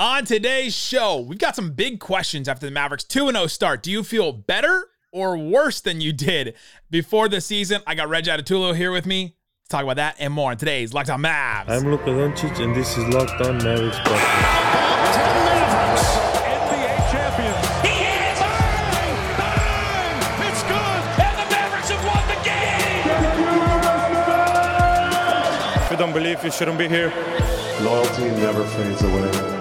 On today's show, we've got some big questions after the Mavericks 2 0 start. Do you feel better or worse than you did before the season? I got Reg Adetula here with me. Let's talk about that and more on today's Locked On Mavs. I'm Luka Doncic, and this is Locked On Mavericks podcast. NBA champions. He hits! Bang! Bang! It's good! And the Mavericks have won the game! If you don't believe, you shouldn't be here. Loyalty never fades away.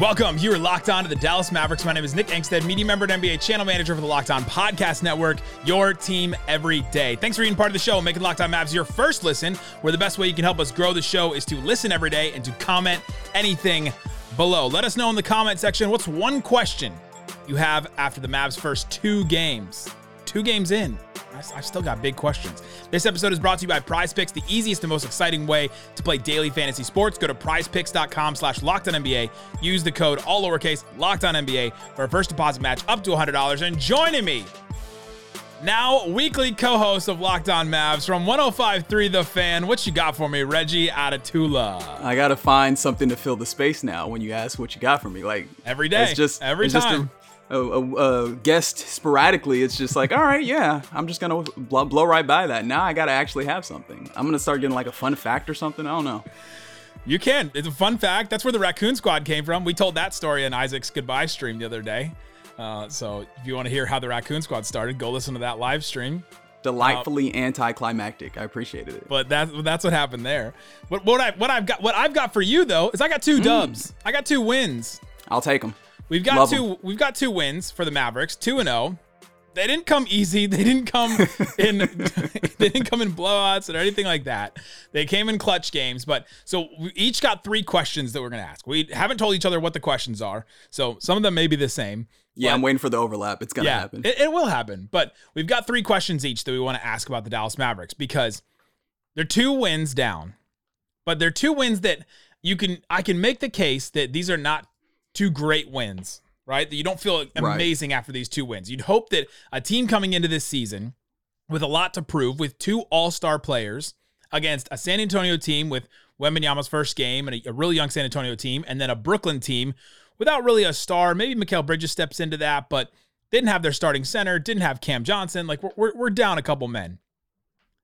Welcome. You are locked on to the Dallas Mavericks. My name is Nick Angstadt, media member and NBA channel manager for the Locked On Podcast Network, your team every day. Thanks for being part of the show and making Locked On Mavs your first listen, where the best way you can help us grow the show is to listen every day and to comment anything below. Let us know in the comment section what's one question you have after the Mavs' first two games. Two games in. I've still got big questions. This episode is brought to you by Prize Picks, the easiest and most exciting way to play daily fantasy sports. Go to prizepicks.com slash NBA. Use the code all lowercase locked on NBA for a first deposit match up to $100. And joining me now, weekly co-host of Locked On Mavs from 105.3 The Fan. What you got for me, Reggie Adetula? I gotta find something to fill the space now. When you ask what you got for me, like every day, it's just every time. Just a, a, a, a, guest sporadically. It's just like, all right, yeah, I'm just gonna blow, blow right by that. Now I gotta actually have something. I'm gonna start getting like a fun fact or something. I don't know. You can. It's a fun fact. That's where the Raccoon Squad came from. We told that story in Isaac's goodbye stream the other day. Uh, so if you want to hear how the Raccoon Squad started, go listen to that live stream. Delightfully uh, anticlimactic. I appreciated it. But that's that's what happened there. What what I what I've got what I've got for you though is I got two dubs. Mm. I got two wins. I'll take them. We've got Love two. Em. We've got two wins for the Mavericks, two and zero. They didn't come easy. They didn't come in. they didn't come in blowouts or anything like that. They came in clutch games. But so we each got three questions that we're gonna ask. We haven't told each other what the questions are, so some of them may be the same. Yeah, I'm waiting for the overlap. It's gonna yeah, happen. It, it will happen. But we've got three questions each that we want to ask about the Dallas Mavericks because they're two wins down, but they're two wins that you can. I can make the case that these are not two great wins, right? That you don't feel amazing right. after these two wins. You'd hope that a team coming into this season with a lot to prove, with two all-star players against a San Antonio team with Wembanyama's first game and a, a really young San Antonio team, and then a Brooklyn team without really a star. Maybe Mikal Bridges steps into that, but didn't have their starting center, didn't have Cam Johnson. Like we're, we're, we're down a couple men.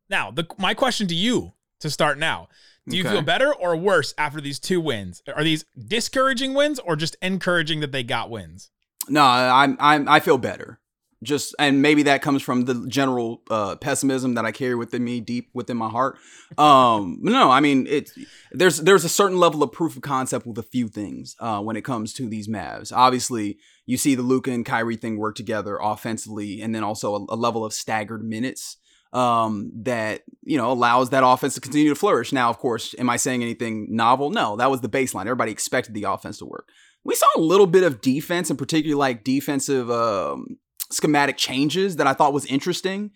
Now, the, my question to you to start now do you okay. feel better or worse after these two wins? Are these discouraging wins or just encouraging that they got wins? No, I'm I'm I feel better. Just and maybe that comes from the general uh, pessimism that I carry within me, deep within my heart. Um, no, I mean it's there's there's a certain level of proof of concept with a few things uh, when it comes to these Mavs. Obviously, you see the Luka and Kyrie thing work together offensively, and then also a, a level of staggered minutes um, that you know allows that offense to continue to flourish. Now, of course, am I saying anything novel? No, that was the baseline. Everybody expected the offense to work. We saw a little bit of defense, in particular, like defensive um, schematic changes that I thought was interesting.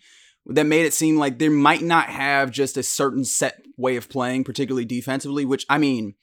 That made it seem like they might not have just a certain set way of playing, particularly defensively. Which I mean,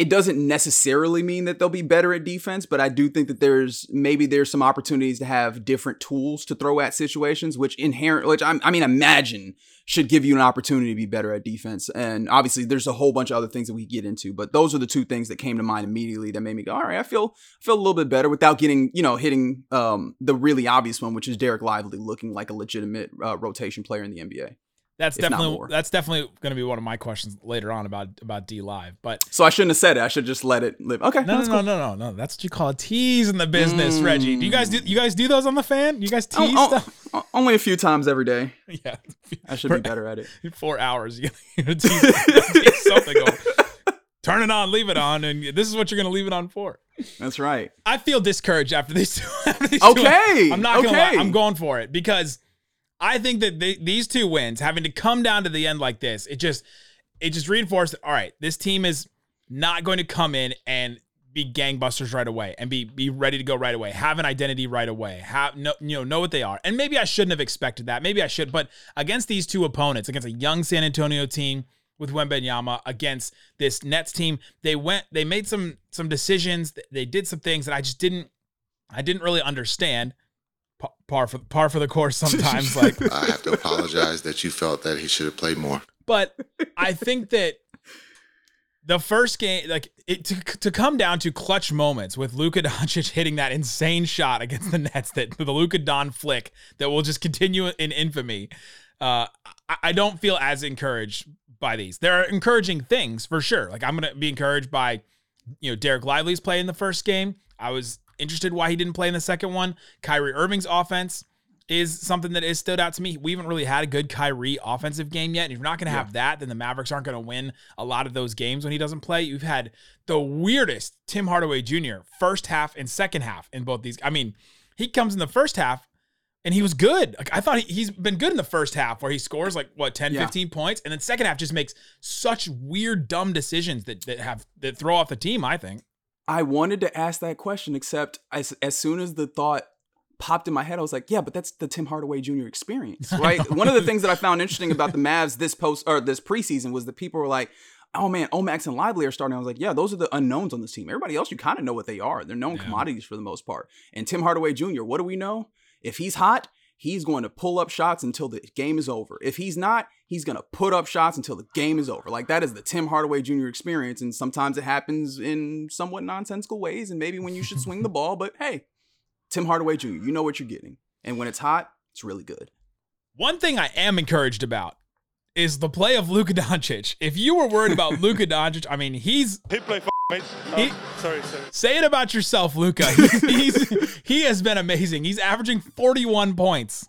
it doesn't necessarily mean that they'll be better at defense, but I do think that there's maybe there's some opportunities to have different tools to throw at situations, which inherent, which I'm, I mean, imagine should give you an opportunity to be better at defense. And obviously, there's a whole bunch of other things that we get into, but those are the two things that came to mind immediately that made me go, all right, I feel I feel a little bit better without getting you know hitting um, the really obvious one, which is Dereck Lively looking like a legitimate uh, rotation player in the NBA. That's definitely that's definitely going to be one of my questions later on about about D Live. But so I shouldn't have said it. I should just let it live. Okay, no, no, no, cool. no, no, no. That's what you call a tease in the business, mm. Reggie. Do you guys do you guys do those on the fan? You guys oh, tease oh, oh, stuff? Only a few times every day. Yeah, I should be better at it. Four hours, you tease, tease something. Going. Turn it on, leave it on, and this is what you're going to leave it on for. That's right. I feel discouraged after these two. After these okay, two. I'm not okay. gonna lie. I'm going for it because I think that these two wins, having to come down to the end like this, it just it just reinforced. All right, this team is not going to come in and be gangbusters right away and be be ready to go right away. Have an identity right away. Have no you know know what they are. And maybe I shouldn't have expected that. Maybe I should. But against these two opponents, against a young San Antonio team with Wembanyama, against this Nets team, they went they made some some decisions. They did some things that I just didn't I didn't really understand par for par for the course sometimes like I have to apologize that you felt that he should have played more. But I think that the first game, like it to, to come down to clutch moments with Luka Doncic hitting that insane shot against the Nets, that the Luka Don flick that will just continue in infamy. Uh, I, I don't feel as encouraged by these. There are encouraging things for sure. Like I'm gonna be encouraged by, you know, Dereck Lively's play in the first game. I was interested why he didn't play in the second one. Kyrie Irving's offense is something that has stood out to me. We haven't really had a good Kyrie offensive game yet. And if you're not going to have that, then the Mavericks aren't going to win a lot of those games when he doesn't play. You've had the weirdest Tim Hardaway Jr. first half and second half in both these. I mean, he comes in the first half and he was good. Like I thought he, he's been good in the first half where he scores like what 10, Yeah. 15 points. And then second half just makes such weird, dumb decisions that, that have that throw off the team, I think. I wanted to ask that question, except as as soon as the thought popped in my head, I was like, yeah, but that's the Tim Hardaway Jr. experience, right? One of the things that I found interesting about the Mavs this post or this preseason was that people were like, oh man, Omax and Lively are starting. I was like, yeah, those are the unknowns on this team. Everybody else, you kind of know what they are. They're known Yeah. commodities for the most part. And Tim Hardaway Jr., what do we know? If he's hot, he's going to pull up shots until the game is over. If he's not, he's going to put up shots until the game is over. Like that is the Tim Hardaway Jr. experience. And sometimes it happens in somewhat nonsensical ways and maybe when you should swing the ball. But hey, Tim Hardaway Jr., you know what you're getting. And when it's hot, it's really good. One thing I am encouraged about is the play of Luka Doncic. If you were worried about Luka Doncic, I mean, he's He play mate. Oh, He- sorry, sorry. say it about yourself, Luka. He's, he's he has been amazing. He's averaging 41 points.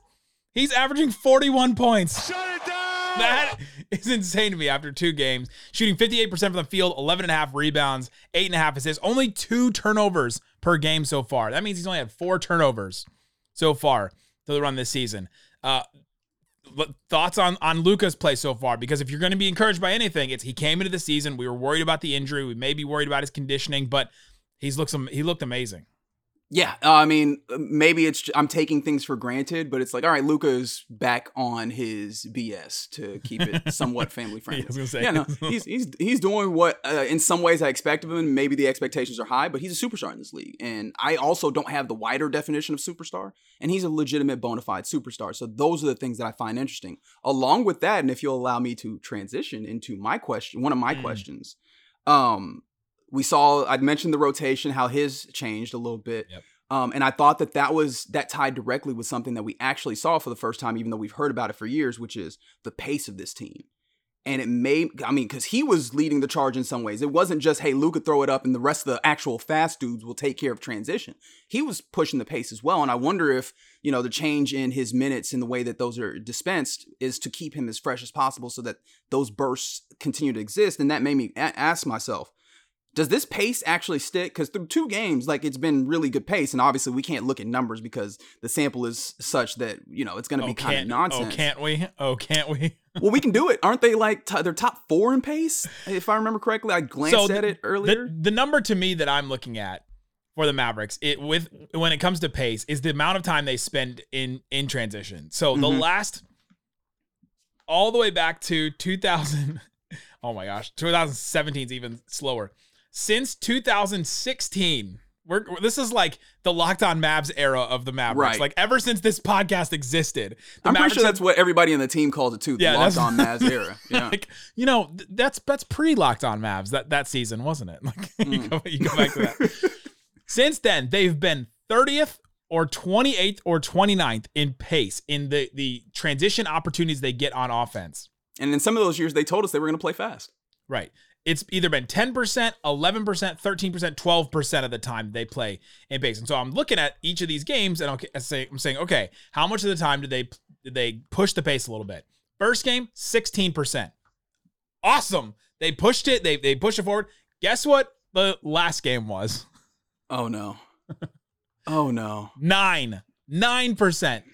He's averaging 41 points. Shut it down. That is insane to me after two games. Shooting 58% from the field, 11 and a half rebounds, eight and a half assists, only two turnovers per game so far. That means he's only had four turnovers so far to the run this season. Uh, thoughts on on Luka's play so far? Because if you're going to be encouraged by anything, it's he came into the season. We were worried about the injury. We may be worried about his conditioning, but he's looks am- he looked amazing. Yeah, uh, I mean, maybe it's I'm taking things for granted, but it's like, all right, Luka's back on his BS to keep it somewhat family friendly. I was gonna say. Yeah, no, he's he's he's doing what uh, in some ways I expect of him. Maybe the expectations are high, but he's a superstar in this league, and I also don't have the wider definition of superstar, and he's a legitimate bona fide superstar. So those are the things that I find interesting. Along with that, and if you'll allow me to transition into my question, one of my Mm. questions, um, we saw I'd mentioned the rotation, how his changed a little bit. Yep. Um, and I thought that that was that tied directly with something that we actually saw for the first time, even though we've heard about it for years, which is the pace of this team. And it may, I mean, because he was leading the charge in some ways. It wasn't just, hey, Luka throw it up and the rest of the actual fast dudes will take care of transition. He was pushing the pace as well. And I wonder if, you know, the change in his minutes and the way that those are dispensed is to keep him as fresh as possible so that those bursts continue to exist. And that made me a- ask myself, does this pace actually stick? Because through two games, like it's been really good pace, and obviously we can't look at numbers because the sample is such that you know it's going to Oh, be kind of can't, nonsense. oh, can't we? Oh, can't we? well, we can do it, aren't they? Like t- they're top four in pace, if I remember correctly. I glanced So at it earlier. The, the number to me that I'm looking at for the Mavericks, it with when it comes to pace, is the amount of time they spend in in transition. So the Mhm. last, all the way back to 2000. Oh my gosh, 2017 is even slower. Since 2016. We're, this is like the locked on Mavs era of the Mavericks. Right. Like ever since this podcast existed, I'm pretty Mavericks sure have- that's what everybody in the team calls it too. The Yeah, locked on Mavs era. Yeah. like you know that's that's pre locked on Mavs that that season wasn't it? Like you, Mm. go, you go back to that. Since then, they've been 30th or 28th or 29th in pace in the the transition opportunities they get on offense. and in some of those years, they told us they were going to play fast. Right. It's either been 10%, 11%, 13%, 12% of the time they play in pace. And so I'm looking at each of these games and okay, I say, I'm saying, okay, how much of the time did they did they push the pace a little bit? First game, 16%. Awesome. They pushed it, they they pushed it forward. Guess what the last game was? Oh no. oh no. Nine. Nine percent.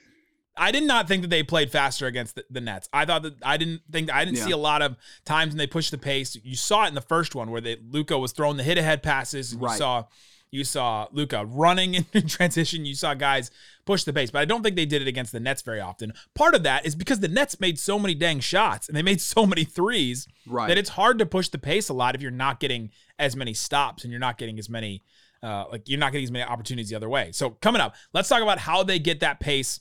I did not think that they played faster against the, the Nets. I thought that I didn't think I didn't Yeah. see a lot of times when they pushed the pace. You saw it in the first one where they Luka was throwing the hit ahead passes. and You Right. saw you saw Luka running in transition. You saw guys push the pace, but I don't think they did it against the Nets very often. Part of that is because the Nets made so many dang shots and they made so many threes Right. that it's hard to push the pace a lot if you're not getting as many stops and you're not getting as many uh, like you're not getting as many opportunities the other way. So coming up, let's talk about how they get that pace,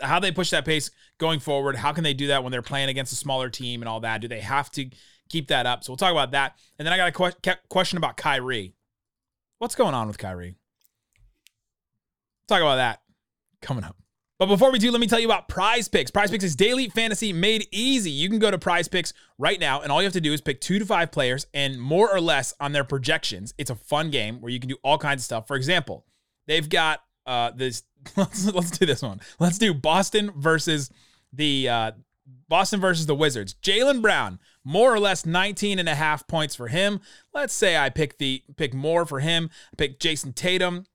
how they push that pace going forward. How can they do that when they're playing against a smaller team and all that? Do they have to keep that up. So we'll talk about that. And then I got a que- question about Kyrie. What's going on with Kyrie? Talk about that coming up. But before we do, let me tell you about Prize Picks. Prize Picks is daily fantasy made easy. You can go to Prize Picks right now, and all you have to do is pick two to five players and more or less on their projections. It's a fun game where you can do all kinds of stuff. For example, they've got uh this. Let's let's do this one. Let's do Boston versus the uh, Boston versus the Wizards. Jaylen Brown, more or less 19 and a half points for him. Let's say I pick the pick more for him. I pick Jayson Tatum,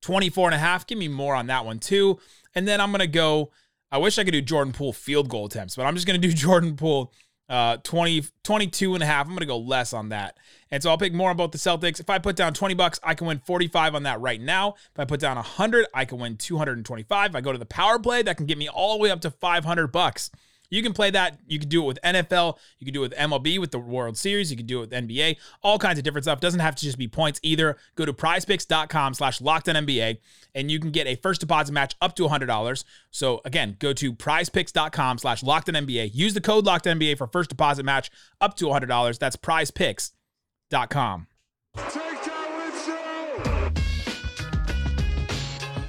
24 and a half. Give me more on that one too. And then I'm to go, I wish I could do Jordan Poole field goal attempts, but I'm just to do Jordan Poole uh 20 22 and a half. I'm to go less on that. And so I'll pick more on both the Celtics. If I put down 20 bucks, I can win 45 on that right now. If I put down 100, I can win 225. If I go to the power play, that can get me all the way up to 500 bucks. You can play that. You can do it with NFL. You can do it with MLB with the World Series. You can do it with NBA. All kinds of different stuff. Doesn't have to just be points either. Go to prizepicks.com slash NBA and you can get a first deposit match up to $100. So again, go to prizepicks.com slash NBA. Use the code NBA for first deposit match up to $100. That's prizepicks.com.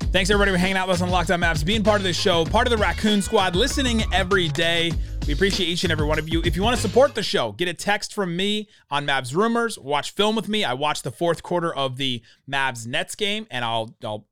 Thanks everybody for hanging out with us on Locked On Mavs, being part of this show, part of the Raccoon Squad, listening every day. We appreciate each and every one of you. If you want to support the show, get a text from me on Mavs rumors. Watch film with me. I watched the fourth quarter of the Mavs Nets game, and I'll I'll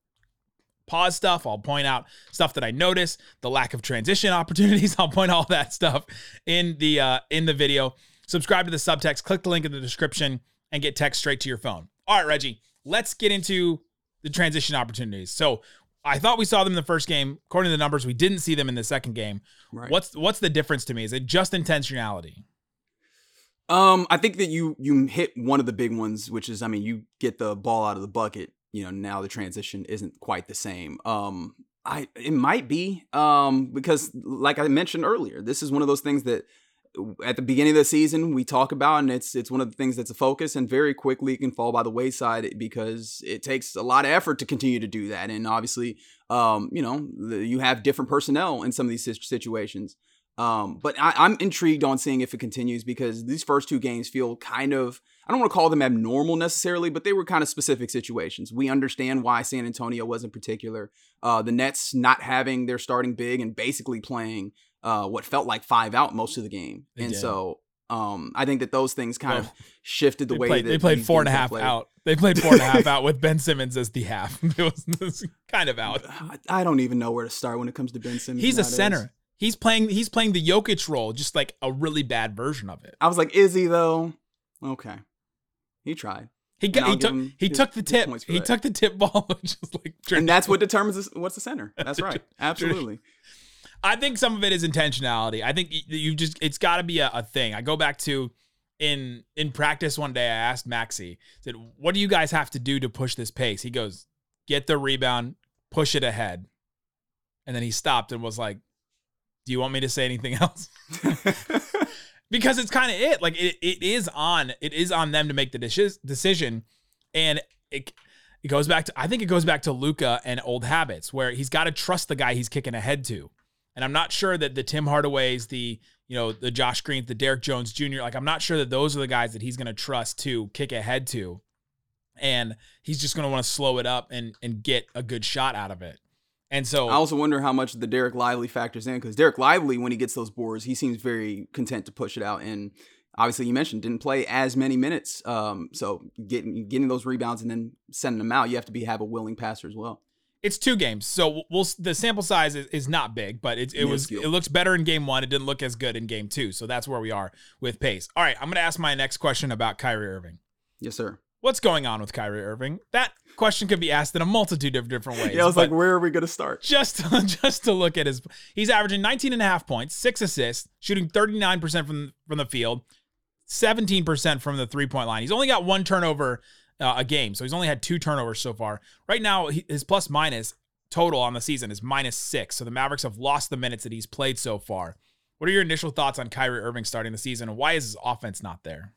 pause stuff. I'll point out stuff that I notice, the lack of transition opportunities. I'll point all that stuff in the uh, in the video. Subscribe to the subtext. Click the link in the description and get text straight to your phone. All right, Reggie, let's get into the transition opportunities. So I thought we saw them in the first game. According to the numbers, we didn't see them in the second game. Right. What's what's the difference to me? Is it just intentionality? Um, I think that you you hit one of the big ones, which is I mean, you get the ball out of the bucket. You know, now the transition isn't quite the same. Um, I it might be um because like I mentioned earlier, this is one of those things that at the beginning of the season we talk about and it's it's one of the things that's a focus and very quickly can fall by the wayside because it takes a lot of effort to continue to do that and obviously um you know you have different personnel in some of these situations. Um but I, i'm intrigued on seeing if it continues because these first two games feel kind of i don't want to call them abnormal necessarily but they were kind of specific situations. We understand why san antonio was in particular uh the nets not having their starting big and basically playing uh, what felt like five out most of the game, They and did. so um, I think that those things kind Well, of shifted the They way played, that they played four and a half played. out. They played four and a half out with Ben Simmons as the half. It was, it was kind of out. I- don't even know where to start when it comes to Ben Simmons. He's a center. He's playing. He's playing the Jokic role, just like a really bad version of it. I was like, is he though? Okay, he tried, He got, he took him he his- took the tip. He that. took the tip ball, is like. and that's what determines what's the center. That's right, absolutely. I think some of it is intentionality. I think you just it's got to be a, a thing. I go back to in in practice one day. I asked Maxi, said, "What do you guys have to do to push this pace?" He goes, "Get the rebound, push it ahead," and then he stopped and was like, "Do you want me to say anything else?" because it's kind of it. Like it, it is on it is on them to make the decis- decision, and it it goes back to I think it goes back to Luka and old habits where he's got to trust the guy he's kicking ahead to, and I'm not sure that the Tim Hardaways, the you know the Josh Greens, the Derrick Jones Jr. Like I'm not sure that those are the guys that he's going to trust to kick ahead to, and he's just going to want to slow it up and and get a good shot out of it. And so I also wonder how much the Dereck Lively factors in because Dereck Lively, when he gets those boards, he seems very content to push it out. And obviously, you mentioned didn't play as many minutes, um, so getting getting those rebounds and then sending them out, you have to be have a willing passer as well. It's two games, so we'll the sample size is, is not big, but it, it was it looks better in game one. It didn't look as good in game two, so that's where we are with pace. All right, I'm gonna ask my next question about Kyrie Irving. Yes, sir. What's going on with Kyrie Irving? That question could be asked in a multitude of different ways. Yeah, I was like, where are we gonna start? just just to look at his he's averaging 19 and a half points, 6 assists, shooting 39% from from the field, 17% from the three-point line. He's only got one turnover uh, a game, so he's only had two turnovers so far. Right now, his plus minus total on the season is minus 6. So the Mavericks have lost the minutes that he's played so far. What are your initial thoughts on Kyrie Irving starting the season and why is his offense not there?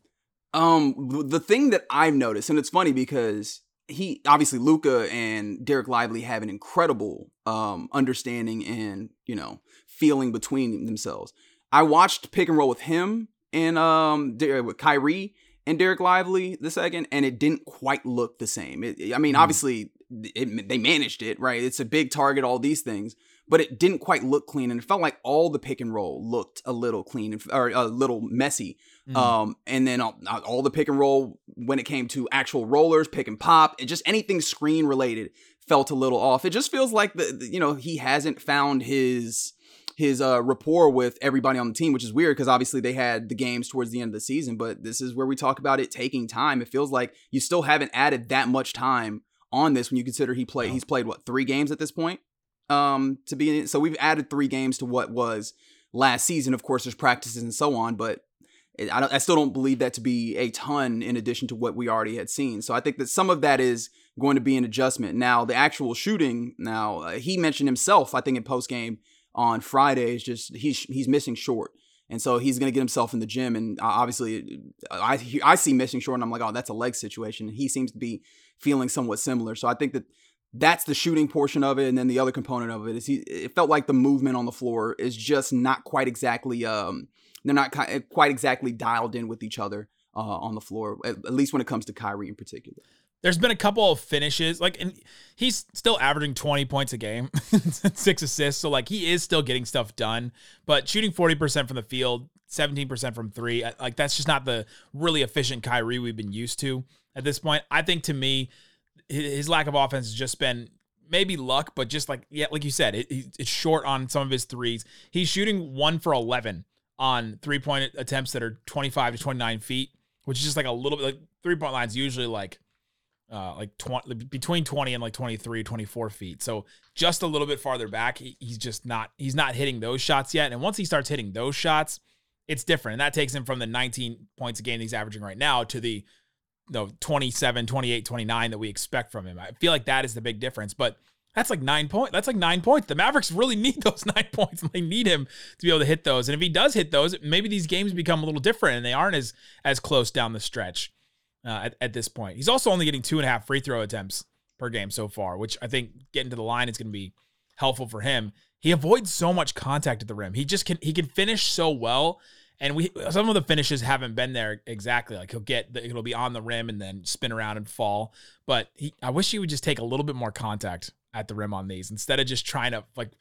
Um, the thing that I've noticed, and it's funny because he obviously Luka and Dereck Lively have an incredible um understanding and you know feeling between themselves. I watched pick and roll with him and um with Kyrie and Dereck Lively the second, and it didn't quite look the same. It, I mean, Hmm. obviously it, they managed it right. It's a big target, all these things, but it didn't quite look clean, and it felt like all the pick and roll looked a little clean and- or a little messy. Mm. Um, and then all, all the pick and roll when it came to actual rollers, pick and pop, it just anything screen related felt a little off. It just feels like the, the- you know he hasn't found his his uh rapport with everybody on the team, which is weird because obviously they had the games towards the end of the season. But this is where we talk about it taking time. It feels like you still haven't added that much time on this when you consider he played he's played what three games at this point um to be. So we've added three games to what was last season. Of course, there's practices and so on, but I, don't, I still don't believe that to be a ton in addition to what we already had seen. So I think that some of that is going to be an adjustment. Now, the actual shooting, now uh, he mentioned himself, I think in post game on Friday, is just he's he's missing short. And so he's going to get himself in the gym. And uh, obviously, I, I see missing short, and I'm like, oh, that's a leg situation. And he seems to be feeling somewhat similar. So I think that that's the shooting portion of it. And then the other component of it is he, it felt like the movement on the floor is just not quite exactly, um, they're not quite exactly dialed in with each other uh, on the floor, at, at least when it comes to Kyrie in particular. There's been a couple of finishes, like, and he's still averaging 20 points a game, six assists. So, like, he is still getting stuff done, but shooting 40% from the field, 17% from three, like, that's just not the really efficient Kyrie we've been used to at this point. I think to me, his lack of offense has just been maybe luck, but just like, yeah, like you said, it, it's short on some of his threes. He's shooting one for 11 on three point attempts that are 25 to 29 feet, which is just like a little bit like three point lines usually like uh, like 20 between 20 and like 23 24 feet. So just a little bit farther back he, he's just not he's not hitting those shots yet. And once he starts hitting those shots it's different. And that takes him from the 19 points a game he's averaging right now to the no 27 28 29 that we expect from him. I feel like that is the big difference but that's like nine point that's like nine points. The mavericks really need those nine points. They need him to be able to hit those. And if he does hit those maybe these games become a little different and they aren't as as close down the stretch uh, at, at this point. He's also only getting two and a half free throw attempts per game so far, which I think getting to the line is going to be helpful for him. He avoids so much contact at the rim. He just can he can finish so well, and we some of the finishes haven't been there exactly. Like he'll get the, it'll be on the rim and then spin around and fall. But he, I wish he would just take a little bit more contact at the rim on these instead of just trying to like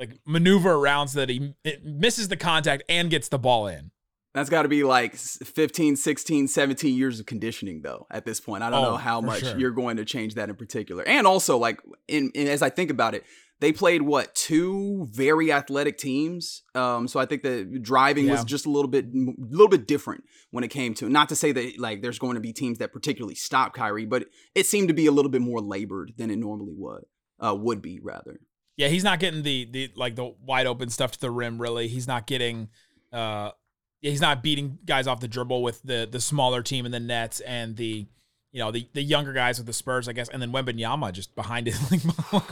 like maneuver around so that he misses the contact and gets the ball in. That's got to be like 15, 16, 17 years of conditioning, though, at this point. I don't Oh, know how much sure. you're going to change that in particular. And also, like, in, in as I think about it, they played what two very athletic teams. Um, so I think the driving was just a little bit, a little bit different when it came to. Not to say that like there's going to be teams that particularly stop Kyrie, but it seemed to be a little bit more labored than it normally would, uh, would be rather. Yeah, he's not getting the the like the wide open stuff to the rim. Really, he's not getting. uh yeah, He's not beating guys off the dribble with the the smaller team in the Nets and the, you know, the the younger guys with the Spurs, I guess, and then Wembanyama just behind it. Like,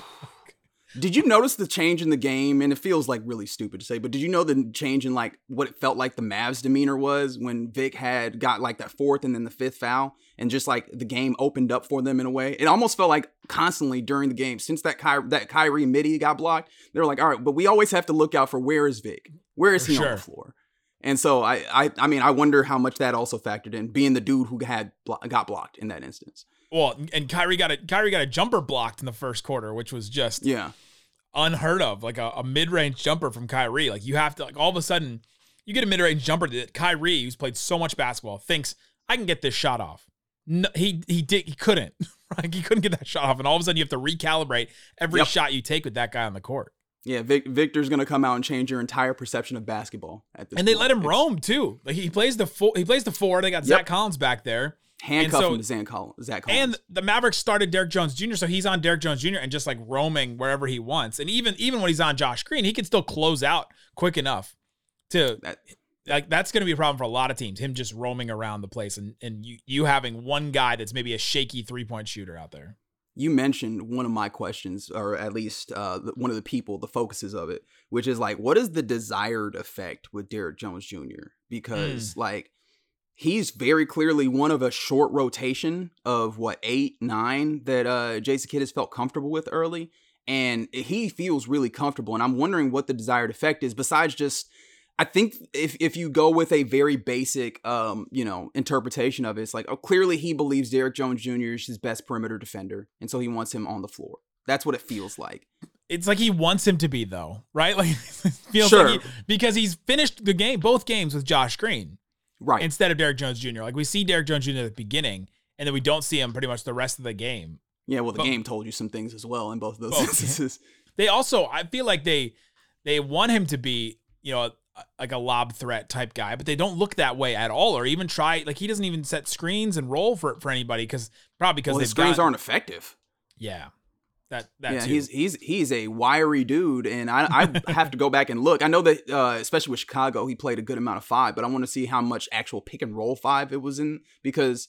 Did you notice the change in the game? And it feels like really stupid to say, but did you know the change in like what it felt like the Mavs demeanor was when Vic had got like that fourth and then the fifth foul, and just like the game opened up for them in a way? It almost felt like constantly during the game since that Ky- that Kyrie midi got blocked, they were like, all right, but we always have to look out for where is Vic? Where is For he on the floor? And so I, I, I mean, I wonder how much that also factored in being the dude who had blo- got blocked in that instance. well, and Kyrie got a Kyrie got a jumper blocked in the first quarter, which was just Yeah, unheard of. Like a, a mid range jumper from Kyrie. Like you have to like all of a sudden you get a mid range jumper that Kyrie, who's played so much basketball, thinks I can get this shot off. No, he he did he couldn't. Like he couldn't get that shot off, and all of a sudden you have to recalibrate every Yep. shot you take with that guy on the court. Yeah. Vic, Victor's gonna come out and change your entire perception of basketball at this. And they point. let him roam too. Like he plays the four, he plays the four. They got Yep. Zach Collins back there, handcuff so- him to Zach Collins. Zach Collins. and the Mavericks started Derrick Jones Jr. So he's on Derrick Jones Jr. and just like roaming wherever he wants. And even even when he's on Josh Green, he can still close out quick enough to That- like that's going to be a problem for a lot of teams. Him just roaming around the place and and you you having one guy that's maybe a shaky three point shooter out there. You mentioned one of my questions, or at least uh, one of the people, the focuses of it, which is like, what is the desired effect with Derrick Jones Jr.? Because like he's very clearly one of a short rotation of what eight, nine that uh, Jason Kidd has felt comfortable with early, and he feels really comfortable. And I'm wondering what the desired effect is, besides just. I think if if you go with a very basic, um, you know, interpretation of it, it's like, oh, clearly he believes Derrick Jones Jr. is his best perimeter defender, and so he wants him on the floor. That's what it feels like. It's like he wants him to be though, right? Like feels Sure. like he, because he's finished the game, both games with Josh Green Right. instead of Derrick Jones Jr. Like we see Derrick Jones Jr. at the beginning, and then we don't see him pretty much the rest of the game. yeah. Well, the but- game told you some things as well in both of those Both, instances. They also, I feel like they they want him to be, you know, like a lob threat type guy, but they don't look that way at all, or even try. Like he doesn't even set screens and roll for for anybody because probably because Well, his screens aren't effective. Yeah, that that yeah, too. he's he's he's a wiry dude, and I I have to go back and look. I know that uh, especially with Chicago, he played a good amount of five, but I want to see how much actual pick and roll five it was in because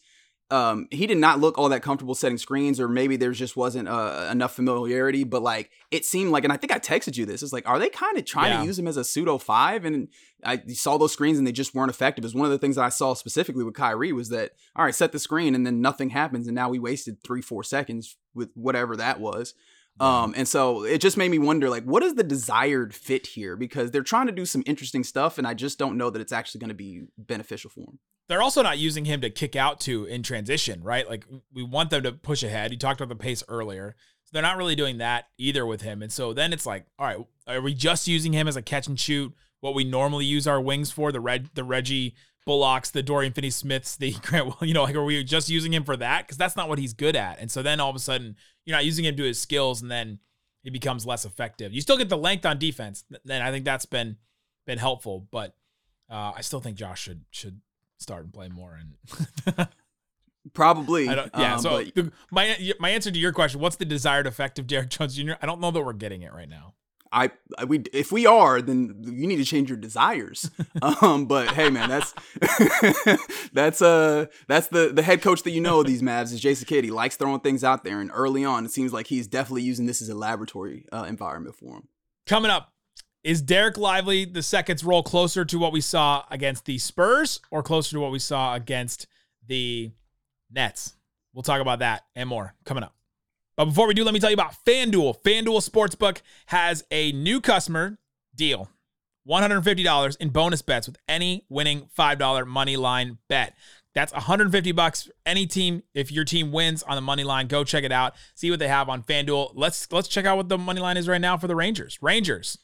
um, he did not look all that comfortable setting screens, or maybe there just wasn't uh, enough familiarity. But like it seemed like, and I think I texted you this. It's like, are they kind of trying Yeah. to use him as a pseudo five? And I saw those screens and they just weren't effective. Is one of the things that I saw specifically with Kyrie was that all right, set the screen and then nothing happens, and now we wasted three four seconds with whatever that was. Um, and so it just made me wonder, like, what is the desired fit here? Because they're trying to do some interesting stuff, and I just don't know that it's actually going to be beneficial for them. they're also not using him to kick out to in transition, right? Like we want them to push ahead. You talked about the pace earlier. So they're not really doing that either with him. And so then it's like, all right, are we just using him as a catch and shoot? What we normally use our wings for, the red the Reggie Bullocks, the Dorian Finney Smiths, the Grant, Well, you know, like are we just using him for that? Because that's not what he's good at. And so then all of a sudden you're not using him to his skills and then he becomes less effective. You still get the length on defense. Then I think that's been been helpful, but uh, I still think Josh should should start and play more. And Probably. I don't, yeah. um, so but the, my my answer to your question: What's the desired effect of Derrick Jones Jr.? I don't know that we're getting it right now. I, I we if we are, then you need to change your desires. um, but hey, man, that's that's uh that's the the head coach that you know of these Mavs is Jason Kidd. He likes throwing things out there, and early on, it seems like he's definitely using this as a laboratory uh, environment for him. Coming up, is Dereck Lively the second's role closer to what we saw against the Spurs or closer to what we saw against the Nets? We'll talk about that and more coming up. But before we do, let me tell you about FanDuel. FanDuel Sportsbook has a new customer deal. $150 in bonus bets with any winning $5 money line bet. That's 150 bucks for any team. If your team wins on the money line, go check it out. See what they have on FanDuel. Let's let's check out what the money line is right now for the Rangers. Rangers,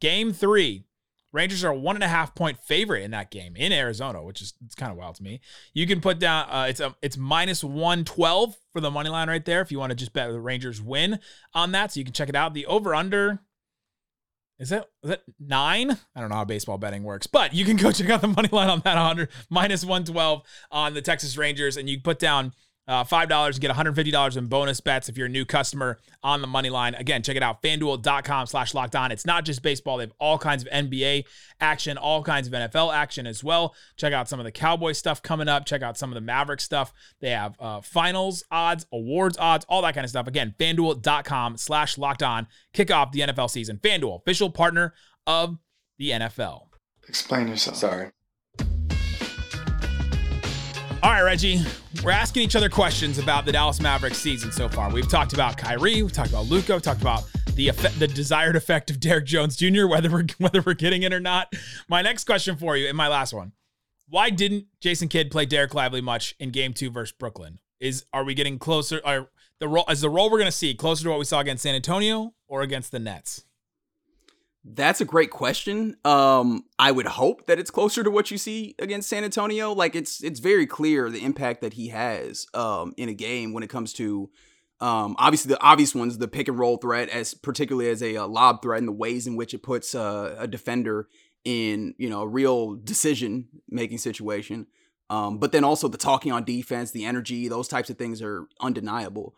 game three. Rangers are a one and a half point favorite in that game in Arizona, which is it's kind of wild to me. You can put down uh, it's a it's minus one twelve for the money line right there if you want to just bet the Rangers win on that. So you can check it out. The over under is that is that nine? I don't know how baseball betting works, but you can go check out the money line on that 100 minus 112 on the Texas Rangers, and you can put down uh, five dollars and get 150 dollars in bonus bets if you're a new customer on the money line. Again, check it out, FanDuel.com/slash locked on. It's not just baseball; they have all kinds of NBA action, all kinds of NFL action as well. Check out some of the Cowboy stuff coming up. Check out some of the Maverick stuff. They have uh, finals odds, awards odds, all that kind of stuff. Again, FanDuel.com/slash locked on. Kick off the NFL season. FanDuel, official partner of the NFL. Explain yourself. Sorry. All right, Reggie, we're asking each other questions about the Dallas Mavericks season so far. We've talked about Kyrie, we've talked about Luka, we've talked about the effect, the desired effect of Derrick Jones Jr., whether we're whether we're getting it or not. My next question for you, and my last one: Why didn't Jason Kidd play Dereck Lively much in Game Two versus Brooklyn? Is are we getting closer? Are the role is the role we're going to see closer to what we saw against San Antonio or against the Nets? That's a great question. Um, I would hope that it's closer to what you see against San Antonio. Like it's it's very clear the impact that he has um, in a game when it comes to um, obviously the obvious ones, the pick and roll threat, as particularly as a, uh lob threat, and the ways in which it puts uh, a defender in you know a real decision making situation. Um, but then also the talking on defense, the energy, those types of things are undeniable.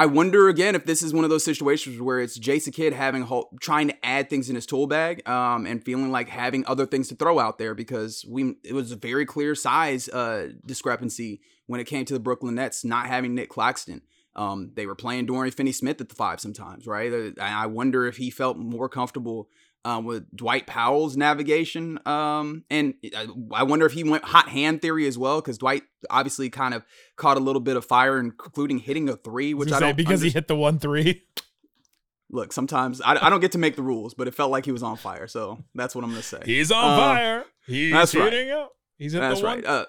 I wonder again if this is one of those situations where it's Jason Kidd having trying to add things in his tool bag, um, and feeling like having other things to throw out there because we it was a very clear size uh, discrepancy when it came to the Brooklyn Nets not having Nic Claxton. Um, they were playing Dorian Finney-Smith at the five sometimes, right? Uh, I wonder if he felt more comfortable um, with Dwight Powell's navigation. Um, and I, I wonder if he went hot hand theory as well, because Dwight obviously kind of caught a little bit of fire, including hitting a three, which I Say don't because he hit the one three. look, sometimes I, I don't get to make the rules, but it felt like he was on fire. So that's what I'm gonna say. He's on Uh, fire. He's that's right. up. He's hit That's the right. one. Uh,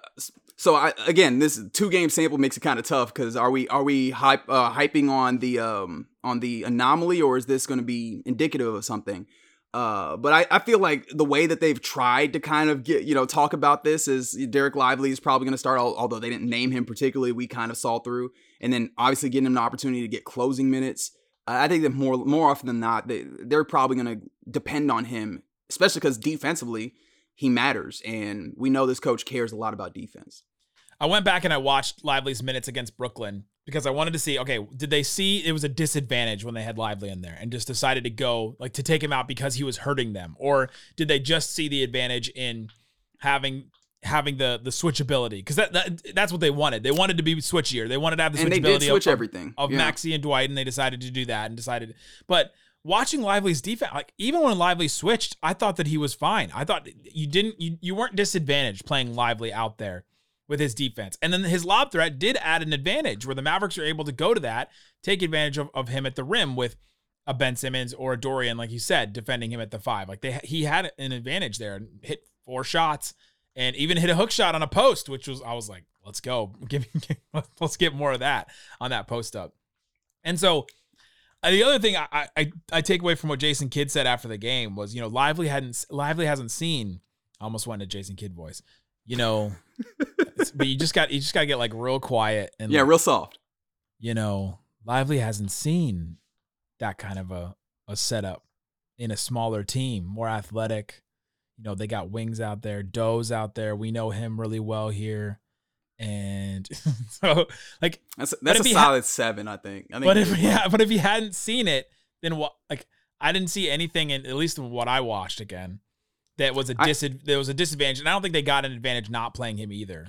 so I again, this two game sample makes it kind of tough because are we are we hype uh, hyping on the um on the anomaly or is this going to be indicative of something? Uh, but I, I feel like the way that they've tried to kind of get you know talk about this is Dereck Lively is probably going to start. Although they didn't name him particularly, we kind of saw through, and then obviously getting him the opportunity to get closing minutes. I I think that more more often than not, they they're probably going to depend on him, especially because defensively he matters, and we know this coach cares a lot about defense. I went back and I watched Lively's minutes against Brooklyn because I wanted to see, okay, did they see it was a disadvantage when they had Lively in there and just decided to go like to take him out because he was hurting them? Or did they just see the advantage in having having the the switchability? Because that, that that's what they wanted. They wanted to be switchier. They wanted to have the and switchability switch of, everything of yeah. Maxi and Dwight, and they decided to do that and decided but watching Lively's defense, like even when Lively switched, I thought that he was fine. I thought you didn't you, you weren't disadvantaged playing Lively out there with his defense. And then his lob threat did add an advantage where the Mavericks are able to go to that, take advantage of, of him at the rim with a Ben Simmons or a Dorian, like you said, defending him at the five. Like they he had an advantage there and hit four shots and even hit a hook shot on a post, which was I was like, let's go. Give me let's get more of that on that post up. And so uh, the other thing I, I I take away from what Jason Kidd said after the game was, you know, Lively hadn't Lively hasn't seen. I almost went to Jason Kidd voice. You know, but you just got you just got to get like real quiet and yeah like, real soft you know, Lively hasn't seen that kind of a a setup in a smaller team, more athletic. You know, they got wings out there, Doe's out there. We know him really well here. And so like that's that's a he ha- solid seven i think i think but if yeah, but if he hadn't seen it, then what? Like I didn't see anything in at least in what I watched again that was a I- dis there was a disadvantage, and I don't think they got an advantage not playing him either.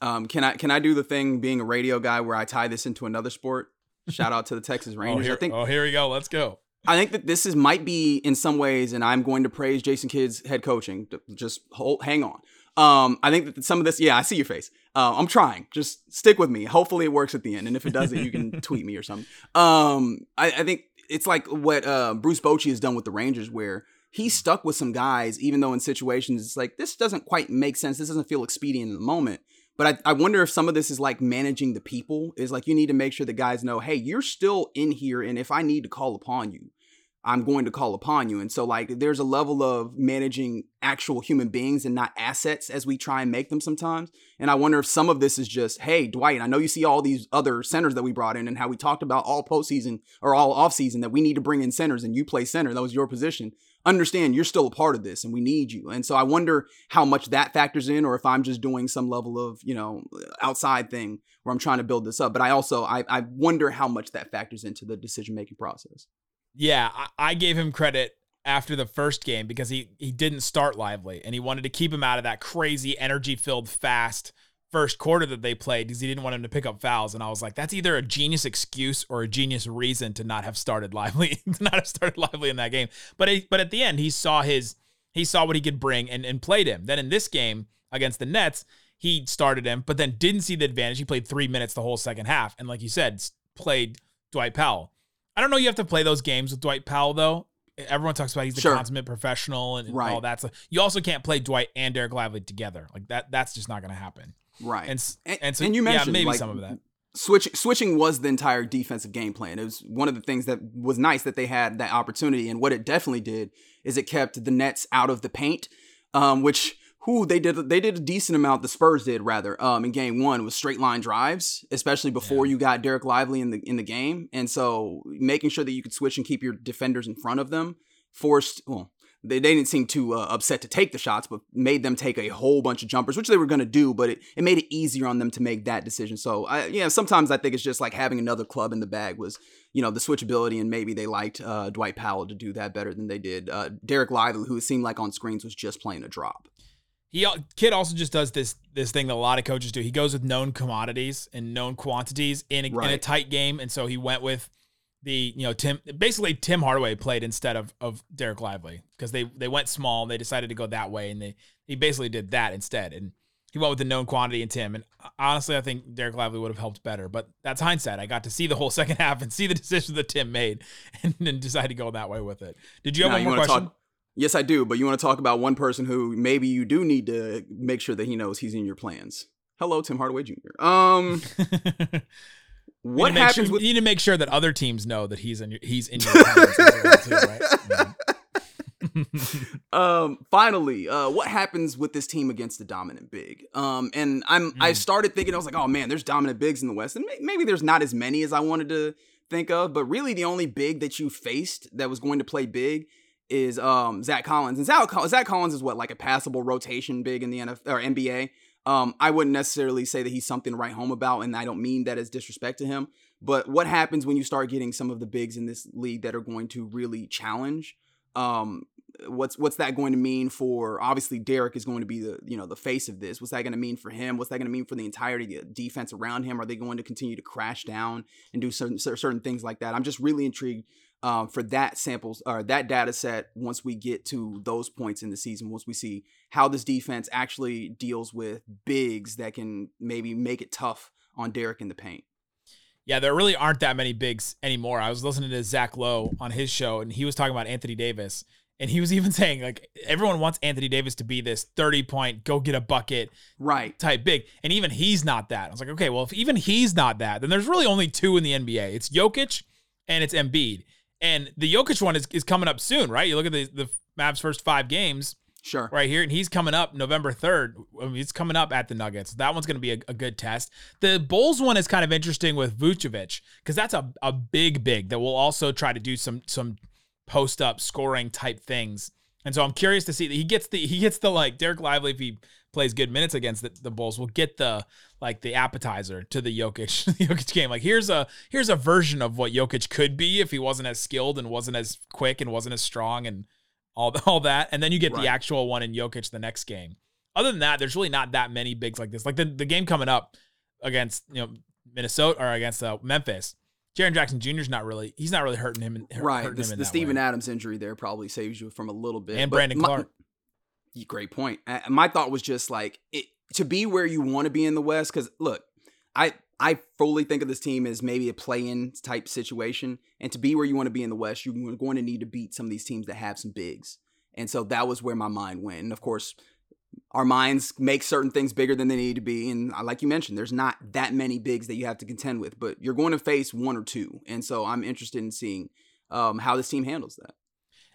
um can i can i do the thing being a radio guy where i tie this into another sport shout out to the texas Oh rangers here, i think oh here we go. Let's go. I think that this is might be in some ways, and I'm going to praise Jason Kidd's head coaching. Just hold, hang on. Um, I think that some of this, yeah, I see your face. Uh, I'm trying. Just stick with me. Hopefully, it works at the end, and if it doesn't, you can tweet me or something. Um, I, I think it's like what uh, Bruce Bochy has done with the Rangers, where he's stuck with some guys, even though in situations it's like this doesn't quite make sense. This doesn't feel expedient in the moment. But I, I wonder if some of this is like managing the people. Is like you need to make sure the guys know, hey, you're still in here, and if I need to call upon you, I'm going to call upon you. And so like there's a level of managing actual human beings and not assets as we try and make them sometimes. And I wonder if some of this is just, hey, Dwight, I know you see all these other centers that we brought in and how we talked about all postseason or all offseason that we need to bring in centers and you play center. That was your position. Understand you're still a part of this and we need you. And so I wonder how much that factors in or if I'm just doing some level of, you know, outside thing where I'm trying to build this up. But I also I, I wonder how much that factors into the decision making process. Yeah, I, I gave him credit after the first game because he he didn't start lively and he wanted to keep him out of that crazy energy filled fast first quarter that they played because he didn't want him to pick up fouls and I was like that's either a genius excuse or a genius reason to not have started lively to not have started lively in that game but he, but at the end he saw his he saw what he could bring and, and played him then in this game against the Nets he started him but then didn't see the advantage he played 3 minutes the whole second half and like you said played Dwight Powell I don't know you have to play those games with Dwight Powell though everyone talks about he's the Sure. consummate professional and, and Right. all that stuff. You also can't play Dwight and Dereck Lively together. Like that that's just not going to happen. Right. And And- and so and you yeah, mentioned, maybe like, some of that. switching switching was the entire defensive game plan. It was one of the things that was nice that they had that opportunity, and what it definitely did is it kept the Nets out of the paint, um, which who they did they did a decent amount. The Spurs did rather um, in game one with straight line drives, especially before you got Dereck Lively in the in the game, and so making sure that you could switch and keep your defenders in front of them forced well. They, they didn't seem too uh, upset to take the shots, but made them take a whole bunch of jumpers, which they were going to do. But it, it made it easier on them to make that decision. So, I, yeah, sometimes I think it's just like having another club in the bag was, you know, the switchability, and maybe they liked uh, Dwight Powell to do that better than they did uh, Dereck Lively, who it seemed like on screens was just playing a drop. He kid also just does this this thing that a lot of coaches do. He goes with known commodities and known quantities in a, in a tight game, and so he went with the you know Tim basically Tim Hardaway played instead of of Dereck Lively because they they went small and they decided to go that way and they he basically did that instead and he went with the known quantity in Tim and honestly, I think Dereck Lively would have helped better, but that's hindsight. I got to see the whole second half and see the decision that Tim made, and then decided to go that way with it. Did you have Now, one more question? Talk, yes, I do. But you want to talk about one person who maybe you do need to make sure that he knows he's in your plans. Hello, Tim Hardaway Jr. Um, You what happens sure, with you need to make sure that other teams know that he's in your he's in your well, too, right? Um finally uh what happens with this team against the dominant big um and i'm i Mm. started thinking i was like oh man there's dominant bigs in the west and may- maybe there's not as many as i wanted to think of but really the only big that you faced that was going to play big is um zach collins and zach, zach collins is what like a passable rotation big in the NFL or nba um i wouldn't necessarily say that he's something to write home about and i don't mean that as disrespect to him but what happens when you start getting some of the bigs in this league that are going to really challenge um what's what's that going to mean for obviously Dereck is going to be the you know the face of this. What's that going to mean for him? What's that going to mean for the entirety of the defense around him? Are they going to continue to crash down and do certain certain things like that? I'm just really intrigued um, for that samples or that data set once we get to those points in the season. Once we see how this defense actually deals with bigs that can maybe make it tough on Dereck in the paint. Yeah, there really aren't that many bigs anymore. I was listening to Zach Lowe on his show, and he was talking about Anthony Davis. And he was even saying, like, everyone wants Anthony Davis to be this 30 point, go get a bucket Right. type big. And even he's not that. I was like, okay, well, if even he's not that, then there's really only two in the NBA. It's Jokic and it's Embiid. And the Jokic one is, is coming up soon, right? You look at the, the Mavs' first five games Sure. right here, and he's coming up November 3rd. I mean, he's coming up at the Nuggets. That one's going to be a, a good test. The Bulls one is kind of interesting with Vucevic because that's a, a big, big that will also try to do some some post up scoring type things. And so I'm curious to see that he gets the he gets the like Dereck Lively if he plays good minutes against the, the Bulls will get the like the appetizer to the Jokic the Jokic game. Like here's a here's a version of what Jokic could be if he wasn't as skilled and wasn't as quick and wasn't as strong and all all that. And then you get Right. the actual one in Jokic the next game. Other than that, there's really not that many bigs like this. Like the, the game coming up against you know Minnesota or against uh, Memphis. Jaren Jackson Jr. is not really he's not really hurting him. In, Right. hurting The, the Steven way. Adams injury there probably saves you from a little bit. and Brandon my- Clarke. Great point. My thought was just like it, to be where you want to be in the West. Because look, I I fully think of this team as maybe a play-in type situation, and to be where you want to be in the West, you're going to need to beat some of these teams that have some bigs. And so that was where my mind went. And of course, our minds make certain things bigger than they need to be. And uh, like you mentioned, there's not that many bigs that you have to contend with, but you're going to face one or two. And so I'm interested in seeing um, how this team handles that.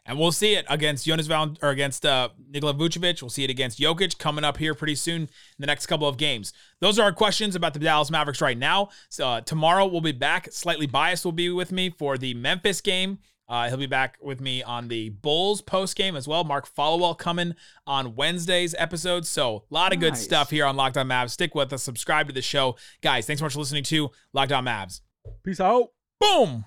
And we'll see it against Jonas Val or against uh, Nikola Vucevic. We'll see it against Jokic coming up here pretty soon in the next couple of games. Those are our questions about the Dallas Mavericks right now. So uh, tomorrow we'll be back. Slightly biased will be with me for the Memphis game. Uh, he'll be back with me on the Bulls post game as well. Mark Followill coming on Wednesday's episode. So a lot of good stuff here on Locked On Mavs. Stick with us. Subscribe to the show, guys. Thanks so much for listening to Locked On Mavs. Peace out. Boom.